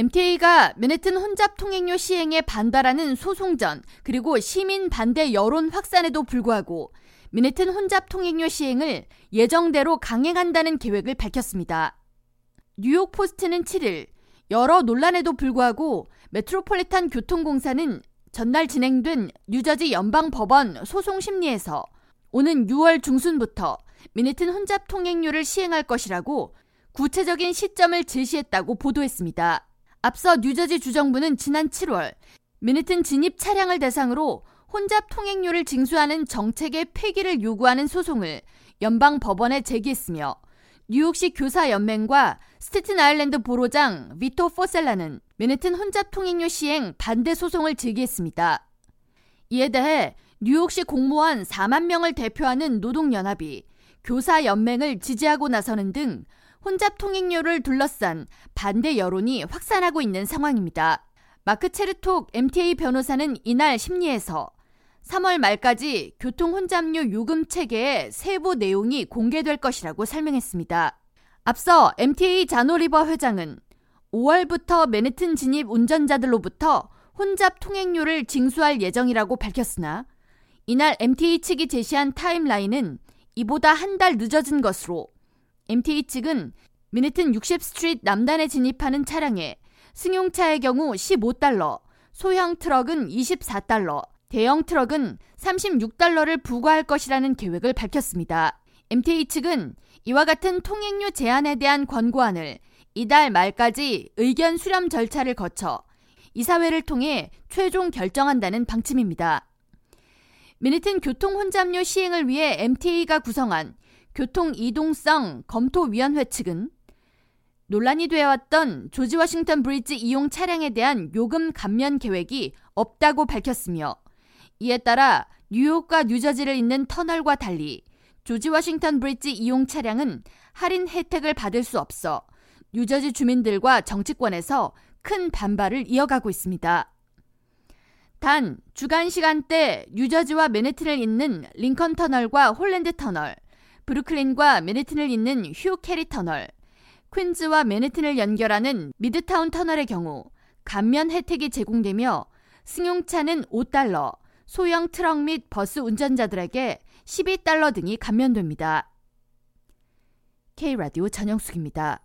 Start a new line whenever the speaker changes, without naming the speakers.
MTA가 맨해튼 혼잡 통행료 시행에 반발하는 소송전 그리고 시민 반대 여론 확산에도 불구하고 맨해튼 혼잡 통행료 시행을 예정대로 강행한다는 계획을 밝혔습니다. 뉴욕 포스트는 7일 여러 논란에도 불구하고 메트로폴리탄 교통공사는 전날 진행된 뉴저지 연방 법원 소송 심리에서 오는 6월 중순부터 미네튼 혼잡 통행료를 시행할 것이라고 구체적인 시점을 제시했다고 보도했습니다. 앞서 뉴저지 주정부는 지난 7월 미네튼 진입 차량을 대상으로 혼잡 통행료를 징수하는 정책의 폐기를 요구하는 소송을 연방 법원에 제기했으며 뉴욕시 교사 연맹과 스테튼 아일랜드 보로장 위토 포셀라는 맨해튼 혼잡 통행료 시행 반대 소송을 제기했습니다. 이에 대해 뉴욕시 공무원 4만 명을 대표하는 노동연합이 교사 연맹을 지지하고 나서는 등 혼잡 통행료를 둘러싼 반대 여론이 확산하고 있는 상황입니다. 마크 체르톡 MTA 변호사는 이날 심리에서 3월 말까지 교통 혼잡료 요금 체계의 세부 내용이 공개될 것이라고 설명했습니다. 앞서 MTA 자노리버 회장은 5월부터 맨해튼 진입 운전자들로부터 혼잡 통행료를 징수할 예정이라고 밝혔으나 이날 MTA 측이 제시한 타임라인은 이보다 한 달 늦어진 것으로 MTA 측은 미네튼 60스트리트 남단에 진입하는 차량에 승용차의 경우 15달러, 소형 트럭은 24달러, 대형 트럭은 36달러를 부과할 것이라는 계획을 밝혔습니다. MTA 측은 이와 같은 통행료 제한에 대한 권고안을 이달 말까지 의견 수렴 절차를 거쳐 이사회를 통해 최종 결정한다는 방침입니다. 미네튼 교통 혼잡료 시행을 위해 MTA가 구성한 교통 이동성 검토위원회 측은 논란이 되어왔던 조지 워싱턴 브리지 이용 차량에 대한 요금 감면 계획이 없다고 밝혔으며 이에 따라 뉴욕과 뉴저지를 잇는 터널과 달리 조지 워싱턴 브릿지 이용 차량은 할인 혜택을 받을 수 없어 뉴저지 주민들과 정치권에서 큰 반발을 이어가고 있습니다. 단 주간 시간대 뉴저지와 맨해튼을 잇는 링컨 터널과 홀랜드 터널, 브루클린과 맨해튼을 잇는 휴 캐리 터널, 퀸즈와 맨해튼을 연결하는 미드타운 터널의 경우 감면 혜택이 제공되며 승용차는 5달러, 소형 트럭 및 버스 운전자들에게 12달러 등이 감면됩니다. K라디오 전영숙입니다.